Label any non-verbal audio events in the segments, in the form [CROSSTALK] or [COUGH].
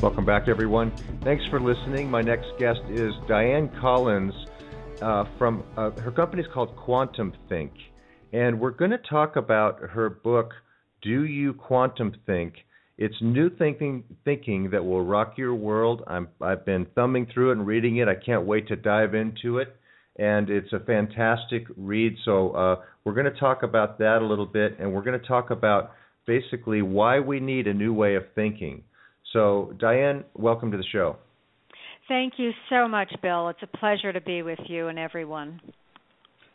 Welcome back, everyone. Thanks for listening. My next guest is Dianne Collins uh, from uh, her company is called Quantum Think, and we're going to talk about her book, Do You Quantum Think? It's new thinking thinking that will rock your world. I'm I've been thumbing through it and reading it. I can't wait to dive into it, and it's a fantastic read. So uh, we're going to talk about that a little bit, and we're going to talk about basically why we need a new way of thinking. So, Dianne, welcome to the show. Thank you so much, Bill. It's a pleasure to be with you and everyone.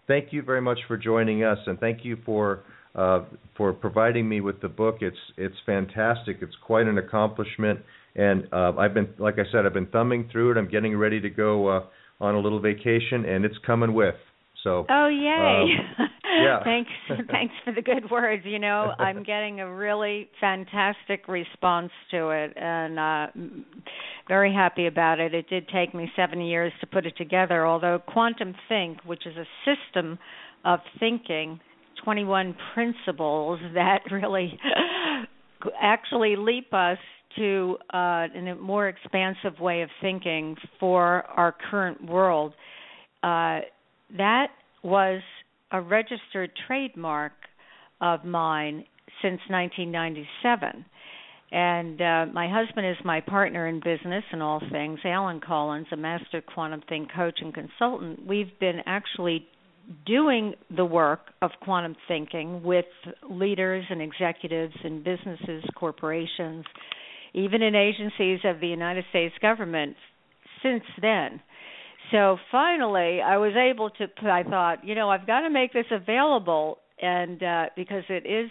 Thank you very much for joining us, and thank you for uh, for providing me with the book. It's it's fantastic. It's quite an accomplishment, and uh, I've been, like I said, I've been thumbing through it. I'm getting ready to go uh, on a little vacation, and it's coming with. So. Oh yay! [LAUGHS] Yeah. [LAUGHS] thanks, [LAUGHS] thanks for the good words. You know, I'm [LAUGHS] getting a really fantastic response to it, and uh, very happy about it. It did take me seven years to put it together. Although Quantum Think, which is a system of thinking, 21 principles that really actually leap us to uh, a more expansive way of thinking for our current world. Uh, that was a registered trademark of mine since 1997. And uh, my husband is my partner in business and all things. Alan Collins, a master quantum think coach and consultant. We've been actually doing the work of quantum thinking with leaders and executives in businesses, corporations, even in agencies of the United States government since then. So finally, I was able to. I thought, you know, I've got to make this available, and uh, because it is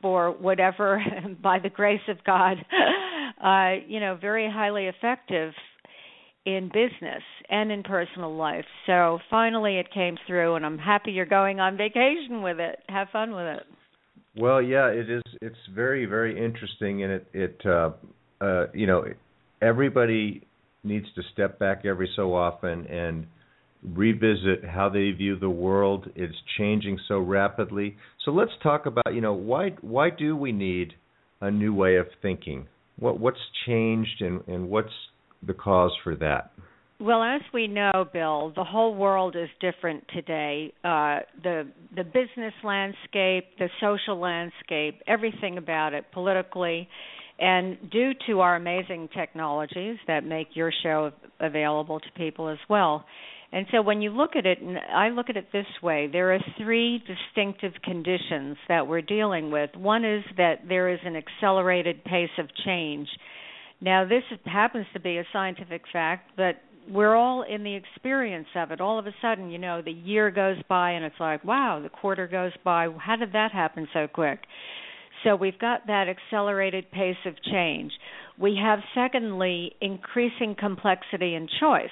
for whatever, [LAUGHS] by the grace of God, [LAUGHS] uh, you know, very highly effective in business and in personal life. So finally, it came through, and I'm happy you're going on vacation with it. Have fun with it. Well, yeah, it is. It's very, very interesting, and it, it, uh, uh, you know, everybody needs to step back every so often and revisit how they view the world. It's changing so rapidly. So let's talk about, you know, why why do we need a new way of thinking? What what's changed and, and what's the cause for that? Well, as we know, Bill, the whole world is different today. Uh, the the business landscape, the social landscape, everything about it, politically, and due to our amazing technologies that make your show available to people as well. And so when you look at it, and I look at it this way, there are three distinctive conditions that we're dealing with. One is that there is an accelerated pace of change. Now, this happens to be a scientific fact, but we're all in the experience of it. All of a sudden, you know, the year goes by and it's like, wow, the quarter goes by. How did that happen so quick? So we've got that accelerated pace of change. We have, secondly, increasing complexity and choice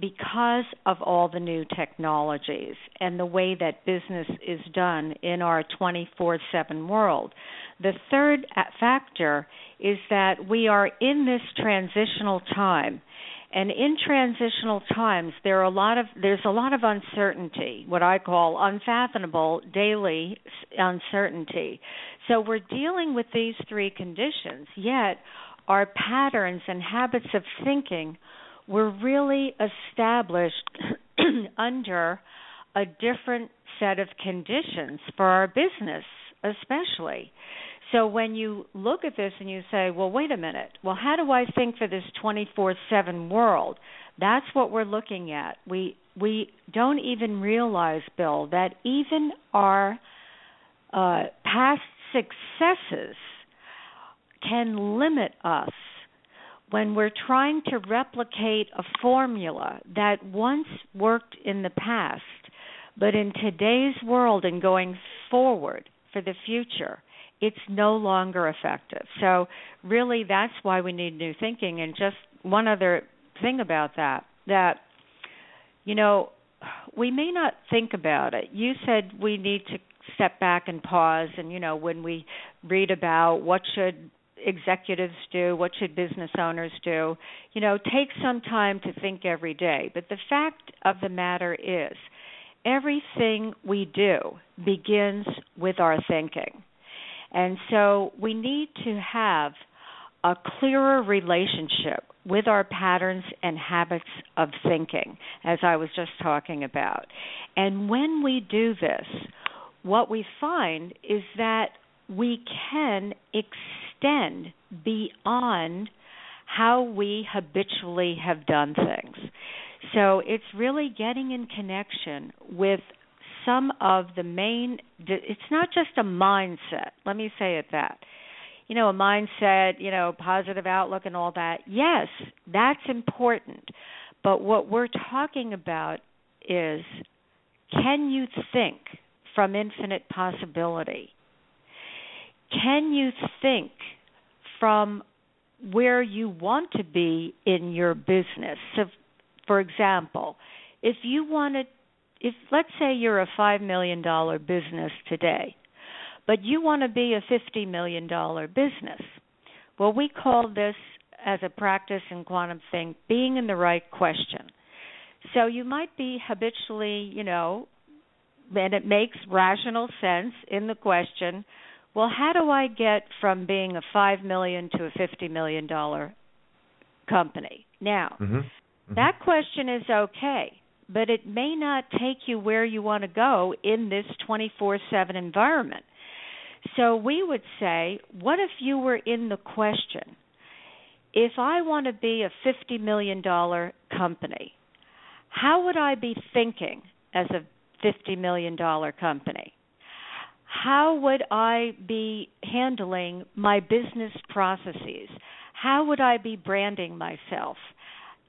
because of all the new technologies and the way that business is done in our 24 7 world. The third uh, factor is that we are in this transitional time. And in transitional times, there are a lot of there's a lot of uncertainty, what I call unfathomable daily uncertainty. So we're dealing with these three conditions, yet our patterns and habits of thinking were really established [CLEARS THROAT] under a different set of conditions for our business, especially. So when you look at this and you say, well, wait a minute, well, how do I think for this 24 7 world? That's what we're looking at. We we don't even realize, Bill, that even our uh, past successes can limit us when we're trying to replicate a formula that once worked in the past, but in today's world and going forward for the future, it's no longer effective. So, really, that's why we need new thinking. And just one other thing about that that, you know, we may not think about it. You said we need to step back and pause and you know when we read about what should executives do what should business owners do you know take some time to think every day but the fact of the matter is everything we do begins with our thinking and so we need to have a clearer relationship with our patterns and habits of thinking, as I was just talking about. And when we do this, what we find is that we can extend beyond how we habitually have done things. So it's really getting in connection with some of the main it's not just a mindset. Let me say it that you know a mindset you know positive outlook and all that. Yes that's important. But what we're talking about is can you think from infinite possibility. Can you think from where you want to be in your business? So, for example, if you wanted, if let's say you're a $5 million business today, but you want to be a $50 million business, well, we call this as a practice in quantum think being in the right question. So you might be habitually, you know, and it makes rational sense in the question well how do i get from being a 5 million to a 50 million dollar company now mm-hmm. Mm-hmm. that question is okay but it may not take you where you want to go in this 24/7 environment so we would say what if you were in the question if i want to be a 50 million dollar company how would i be thinking as a $50 million company? How would I be handling my business processes? How would I be branding myself?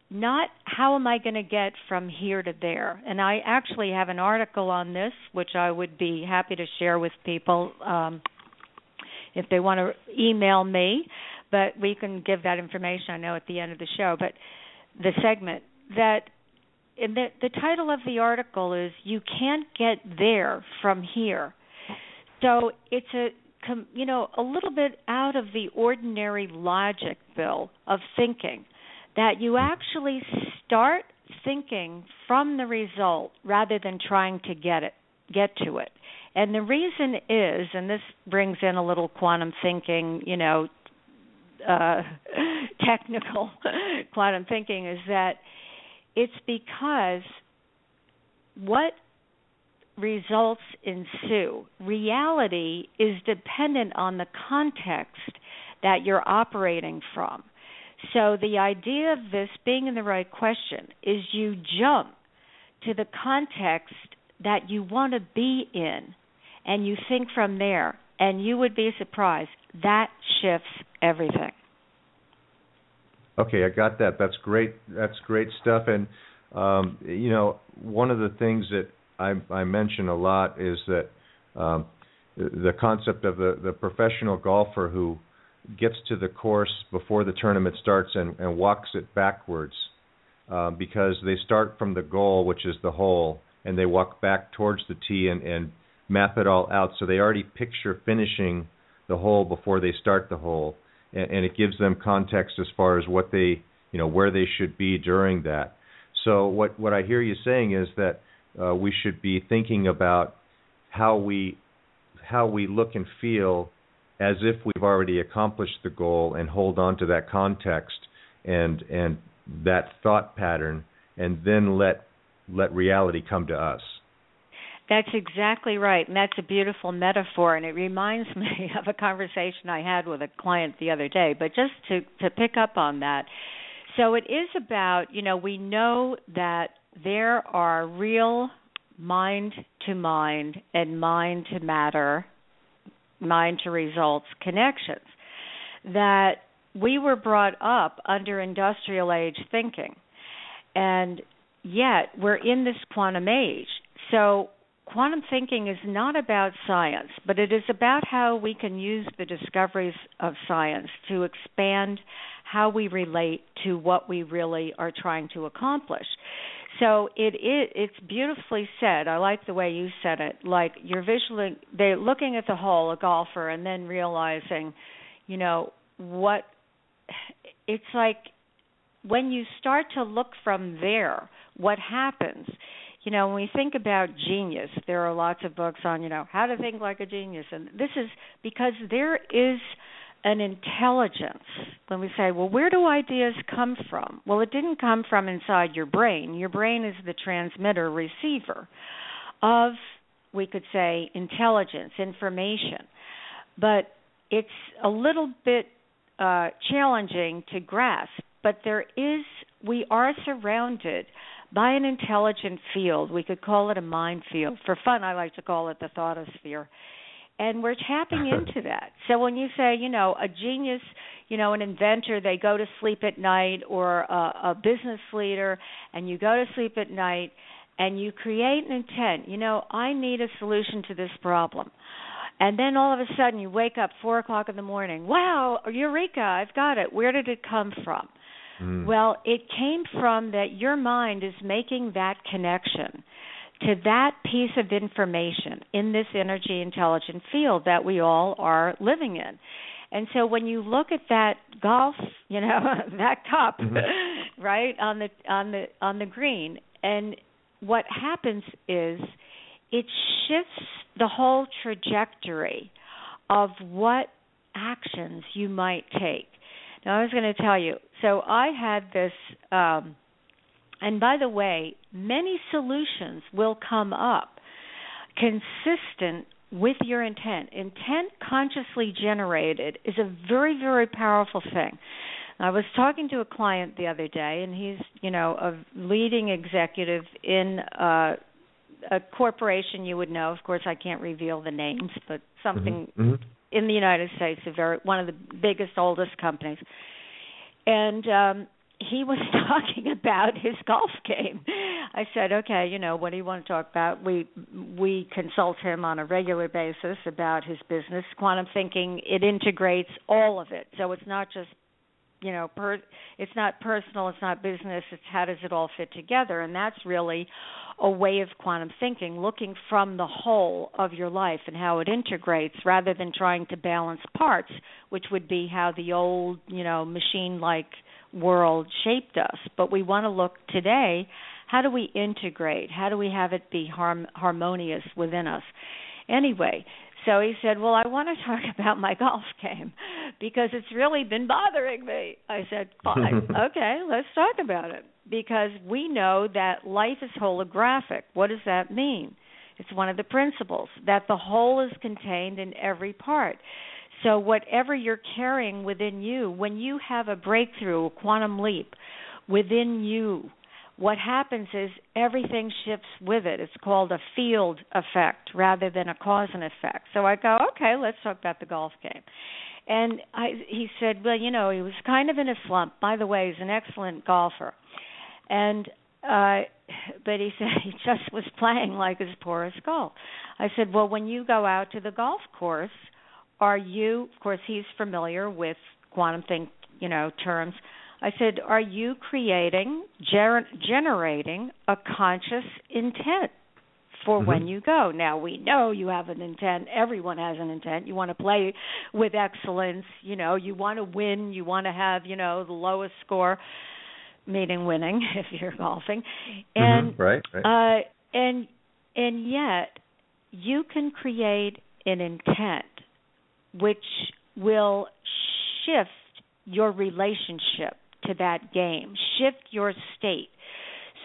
Not how am I going to get from here to there. And I actually have an article on this, which I would be happy to share with people um, if they want to email me. But we can give that information, I know, at the end of the show. But the segment that and the, the title of the article is "You Can't Get There from Here." So it's a you know a little bit out of the ordinary logic, Bill, of thinking that you actually start thinking from the result rather than trying to get it get to it. And the reason is, and this brings in a little quantum thinking, you know, uh, [LAUGHS] technical [LAUGHS] quantum thinking, is that it's because what results ensue. Reality is dependent on the context that you're operating from. So the idea of this being in the right question is you jump to the context that you want to be in and you think from there and you would be surprised that shifts everything. Okay, I got that. That's great. That's great stuff. And um, you know, one of the things that I, I mention a lot is that um, the concept of the, the professional golfer who gets to the course before the tournament starts and, and walks it backwards uh, because they start from the goal, which is the hole, and they walk back towards the tee and, and map it all out. So they already picture finishing the hole before they start the hole and, and it gives them context as far as what they you know where they should be during that. So what what I hear you saying is that uh, we should be thinking about how we how we look and feel as if we've already accomplished the goal and hold on to that context and and that thought pattern and then let let reality come to us. That's exactly right, and that's a beautiful metaphor, and it reminds [LAUGHS] me of a conversation I had with a client the other day. But just to to pick up on that, so it is about you know we know that there are real mind to mind and mind to matter, mind to results connections that we were brought up under industrial age thinking, and yet we're in this quantum age. So quantum thinking is not about science, but it is about how we can use the discoveries of science to expand how we relate to what we really are trying to accomplish. So it is it's beautifully said. I like the way you said it. Like you're visually they're looking at the hole, a golfer, and then realizing, you know, what it's like when you start to look from there, what happens you know, when we think about genius, there are lots of books on, you know, how to think like a genius. And this is because there is an intelligence when we say, well, where do ideas come from? Well, it didn't come from inside your brain. Your brain is the transmitter, receiver of, we could say, intelligence, information. But it's a little bit uh, challenging to grasp. But there is, we are surrounded by an intelligent field. We could call it a mind field. For fun, I like to call it the thoughtosphere. And we're tapping [LAUGHS] into that. So when you say, you know, a genius, you know, an inventor, they go to sleep at night, or a, a business leader, and you go to sleep at night and you create an intent. You know, I need a solution to this problem. And then all of a sudden you wake up four o'clock in the morning. Wow, eureka! I've got it. Where did it come from? Mm. Well, it came from that your mind is making that connection to that piece of information in this energy intelligent field that we all are living in. And so when you look at that golf, you know, [LAUGHS] that cup, mm-hmm. [LAUGHS] right, on the on the on the green, and what happens is it shifts the whole trajectory of what actions you might take. Now, I was going to tell you. So I had this, um, and by the way, many solutions will come up consistent with your intent. Intent consciously generated is a very, very powerful thing. I was talking to a client the other day, and he's, you know, a leading executive in uh, a corporation you would know. Of course, I can't reveal the names, but something mm-hmm. Mm-hmm in the United States, a very one of the biggest, oldest companies, and um, he was [LAUGHS] talking about his golf game. I said, "Okay, you know, what do you want to talk about?" We we consult him on a regular basis about his business. Quantum thinking it integrates all of it, so it's not just you know per it's not personal it's not business it's how does it all fit together? And that's really a way of quantum thinking looking from the whole of your life and how it integrates rather than trying to balance parts which would be how the old you know machine like world shaped us. But we want to look today how do we integrate? How do we have it be harm, harmonious within us? Anyway so he said, Well, I want to talk [LAUGHS] about my golf game because it's really been bothering me. I said, Fine. [LAUGHS] okay, let's talk about it. Because we know that life is holographic. What does that mean? It's one of the principles that the whole is contained in every part. So, whatever you're carrying within you, when you have a breakthrough, a quantum leap within you, what happens is everything shifts with it. It's called a field effect rather than a cause and effect. So I go, okay, let's talk about the golf game. And I, he said, well, you know, he was kind of in a slump. By the way, he's an excellent golfer, and uh, but he [LAUGHS] said he just was playing like his poorest golf. I said, well, when you go out to the golf course, are you? Of course, he's familiar with quantum think, you know, terms I said, Are you creating, ger- generating a conscious intent for mm-hmm. when you go? Now, we know you have an intent. Everyone has an intent. You want to play with excellence. You know, you want to win. You want to have, you know, the lowest score, meaning winning [LAUGHS] if you're golfing. Mm-hmm. And, mm-hmm. right, right. Uh, and, and yet, you can create an intent which will shift your relationship to that game. Shift your state.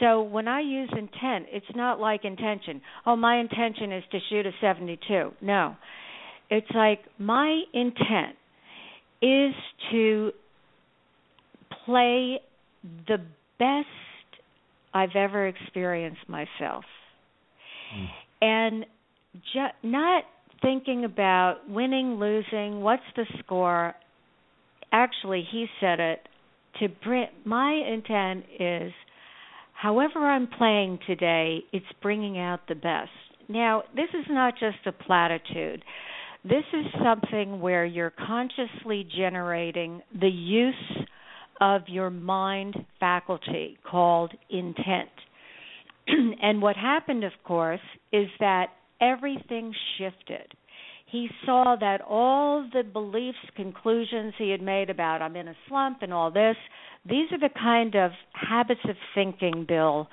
So when I use intent, it's not like intention. Oh, my intention is to shoot a 72. No. It's like my intent is to play the best I've ever experienced myself. Mm. And ju- not thinking about winning, losing, what's the score. Actually, he said it to bring my intent is however I'm playing today, it's bringing out the best. Now, this is not just a platitude. This is something where you're consciously generating the use of your mind faculty called intent. [CLEARS THROAT] and what happened, of course, is that everything shifted. He saw that all the beliefs, conclusions he had made about I'm in a slump and all this, these are the kind of habits of thinking, Bill,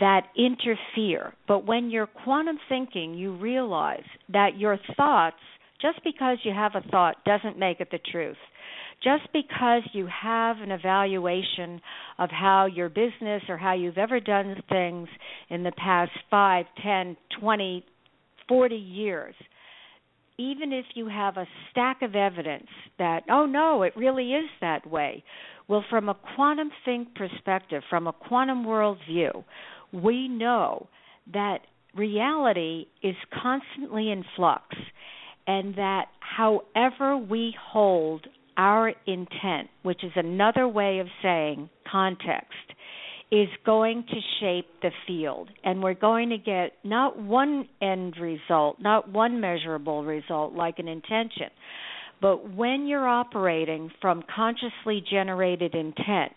that interfere. But when you're quantum thinking, you realize that your thoughts, just because you have a thought, doesn't make it the truth. Just because you have an evaluation of how your business or how you've ever done things in the past five, ten, twenty, forty years, even if you have a stack of evidence that, oh no, it really is that way. Well, from a quantum think perspective, from a quantum worldview, we know that reality is constantly in flux and that however we hold our intent, which is another way of saying context, is going to shape the field. And we're going to get not one end result, not one measurable result like an intention, but when you're operating from consciously generated intent,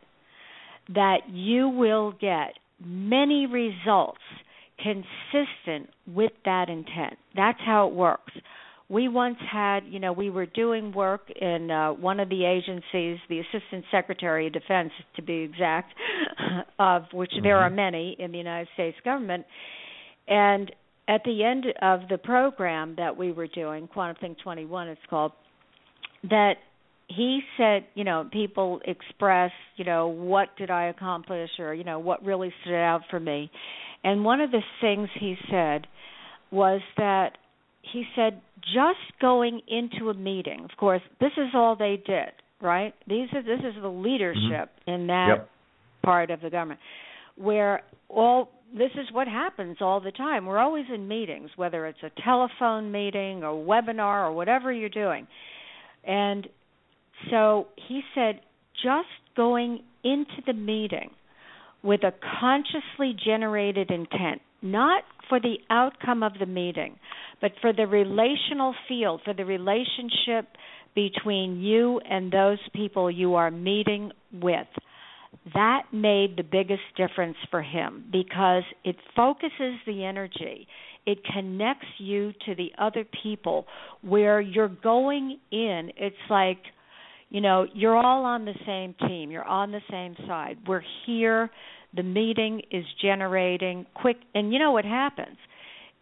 that you will get many results consistent with that intent. That's how it works we once had, you know, we were doing work in uh, one of the agencies, the Assistant Secretary of Defense, to be exact, [LAUGHS] of which mm-hmm. there are many in the United States government. And at the end of the program that we were doing, Quantum Think 21, it's called, that he said, you know, people express, you know, what did I accomplish or, you know, what really stood out for me. And one of the things he said was that he said just going into a meeting. Of course, this is all they did, right? These are this is the leadership mm-hmm. in that yep. part of the government where all this is what happens all the time. We're always in meetings, whether it's a telephone meeting or webinar or whatever you're doing. And so he said just going into the meeting with a consciously generated intent, not for the outcome of the meeting, but for the relational field, for the relationship between you and those people you are meeting with. That made the biggest difference for him because it focuses the energy. It connects you to the other people where you're going in. It's like, you know, you're all on the same team, you're on the same side. We're here. The meeting is generating quick. And you know what happens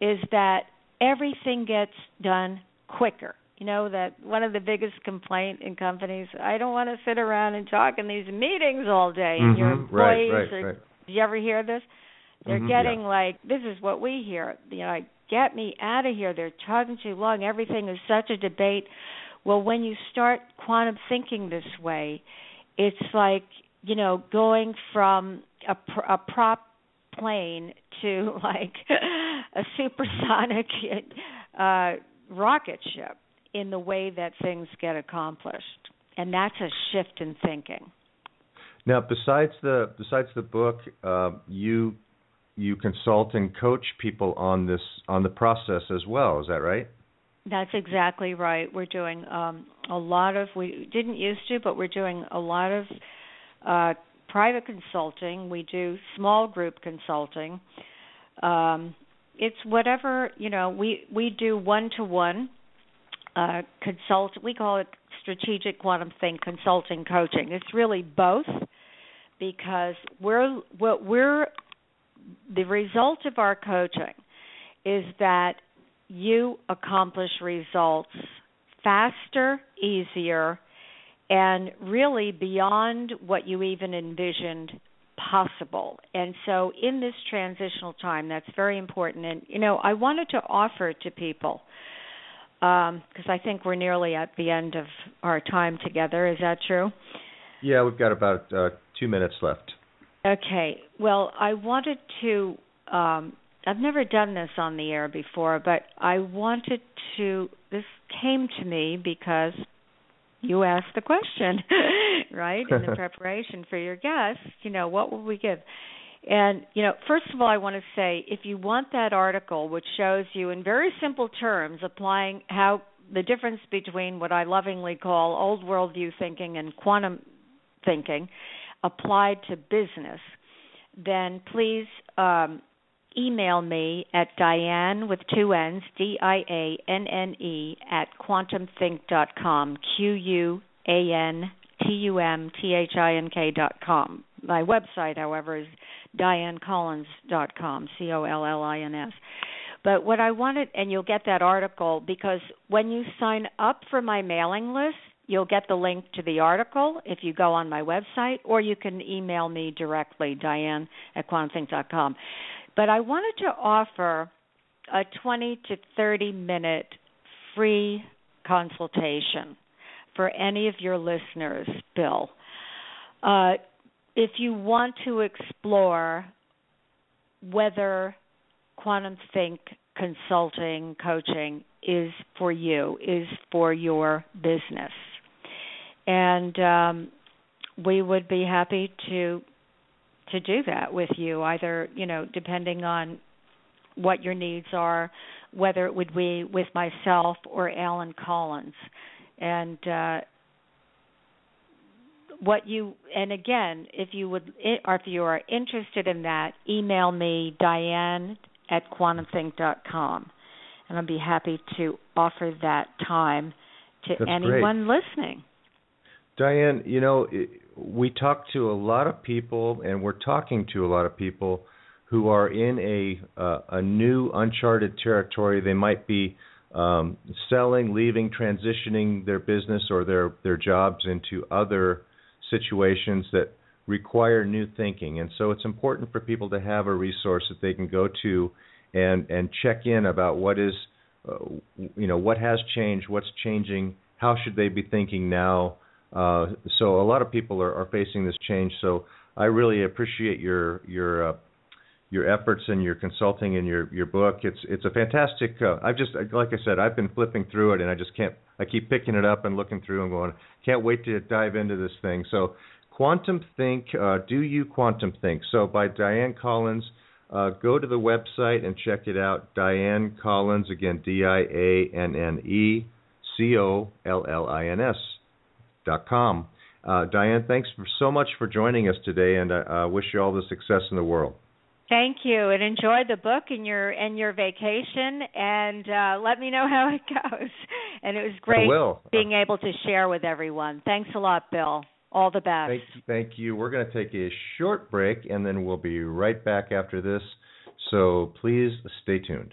is that everything gets done quicker. You know that one of the biggest complaint in companies, I don't want to sit around and talk in these meetings all day. Mm-hmm. your employees right, right, are right. do you ever hear this? They're Mhm, getting yeah. like this is what we hear. You know, like get me out of here. They're talking too long. Everything is such a debate. Well, when you start quantum thinking this way, it's like you know going from a, pr- a prop plane to [LAUGHS] like a supersonic uh, rocket ship in the way that things get accomplished, and that's a shift in thinking. Now, besides the besides the book, uh, you you consult and coach people on this on the process as well. Is that right? That's exactly right. We're doing um, a lot of we didn't used to, but we're doing a lot of uh, private consulting. We do small group consulting. Um, it's whatever you know. We we do one to one consult. We call it strategic quantum think consulting coaching. It's really both because we're what we're the result of our coaching is that you accomplish results faster, easier, and really beyond what you even envisioned possible. And so in this transitional time, that's very important. And, you know, I wanted to offer to people, because um, I think we're nearly at the end of our time together. Is that true? Yeah, we've got about uh, two minutes left. Okay. Well, I wanted to. Um, I've never done this on the air before, but I wanted to. This came to me because you asked the question, [LAUGHS] right? In the [LAUGHS] preparation for your guest, you know, what will we give? And, you know, first of all, I want to say if you want that article, which shows you in very simple terms applying how the difference between what I lovingly call old worldview thinking and quantum thinking applied to business, then please um, email me at Dianne with two N's, D I A N N E, at quantumthink.com, Q U A N T U M T H I N K dot com. My website, however, is diannecollins.com, C O L L I N S. But what I wanted, and you'll get that article because when you sign up for my mailing list, you'll get the link to the article if you go on my website, or you can email me directly, Dianne at quantumthink.com. But I wanted to offer a 20 to 30 minute free consultation for any of your listeners, Bill. Uh, if you want to explore whether quantum think consulting coaching is for you is for your business and um, we would be happy to to do that with you either you know depending on what your needs are whether it would be with myself or Alan Collins. And uh, what you and again if you would or if you are interested in that email me dianne at quantumthink.com and i'll be happy to offer that time to That's anyone great. listening. Dianne you know we talk to a lot of people and we're talking to a lot of people who are in a uh, a new uncharted territory they might be um, selling, leaving, transitioning their business or their their jobs into other situations that require new thinking. And so it's important for people to have a resource that they can go to and and check in about what is uh, you know what has changed, what's changing, how should they be thinking now. Uh, so a lot of people are, are facing this change. So I really appreciate your your uh, your efforts and your consulting and your your book. It's it's a fantastic. Uh, I've just like I said, I've been flipping through it, and I just can't. I keep picking it up and looking through and going. Can't wait to dive into this thing. So, Quantum Think. Uh, Do you quantum think? So by Dianne Collins. Uh, go to the website and check it out. Dianne Collins again, D I A N N E C O L L I N S com. Uh, Dianne, thanks for, so much for joining us today, and I uh, wish you all the success in the world. Thank you, and enjoy the book and your and your vacation, and uh, let me know how it goes. [LAUGHS] And it was great being able to share with everyone. Thanks a lot, Bill. All the best. Thank. Thank you. We're going to take a short break, and then we'll be right back after this. So please stay tuned.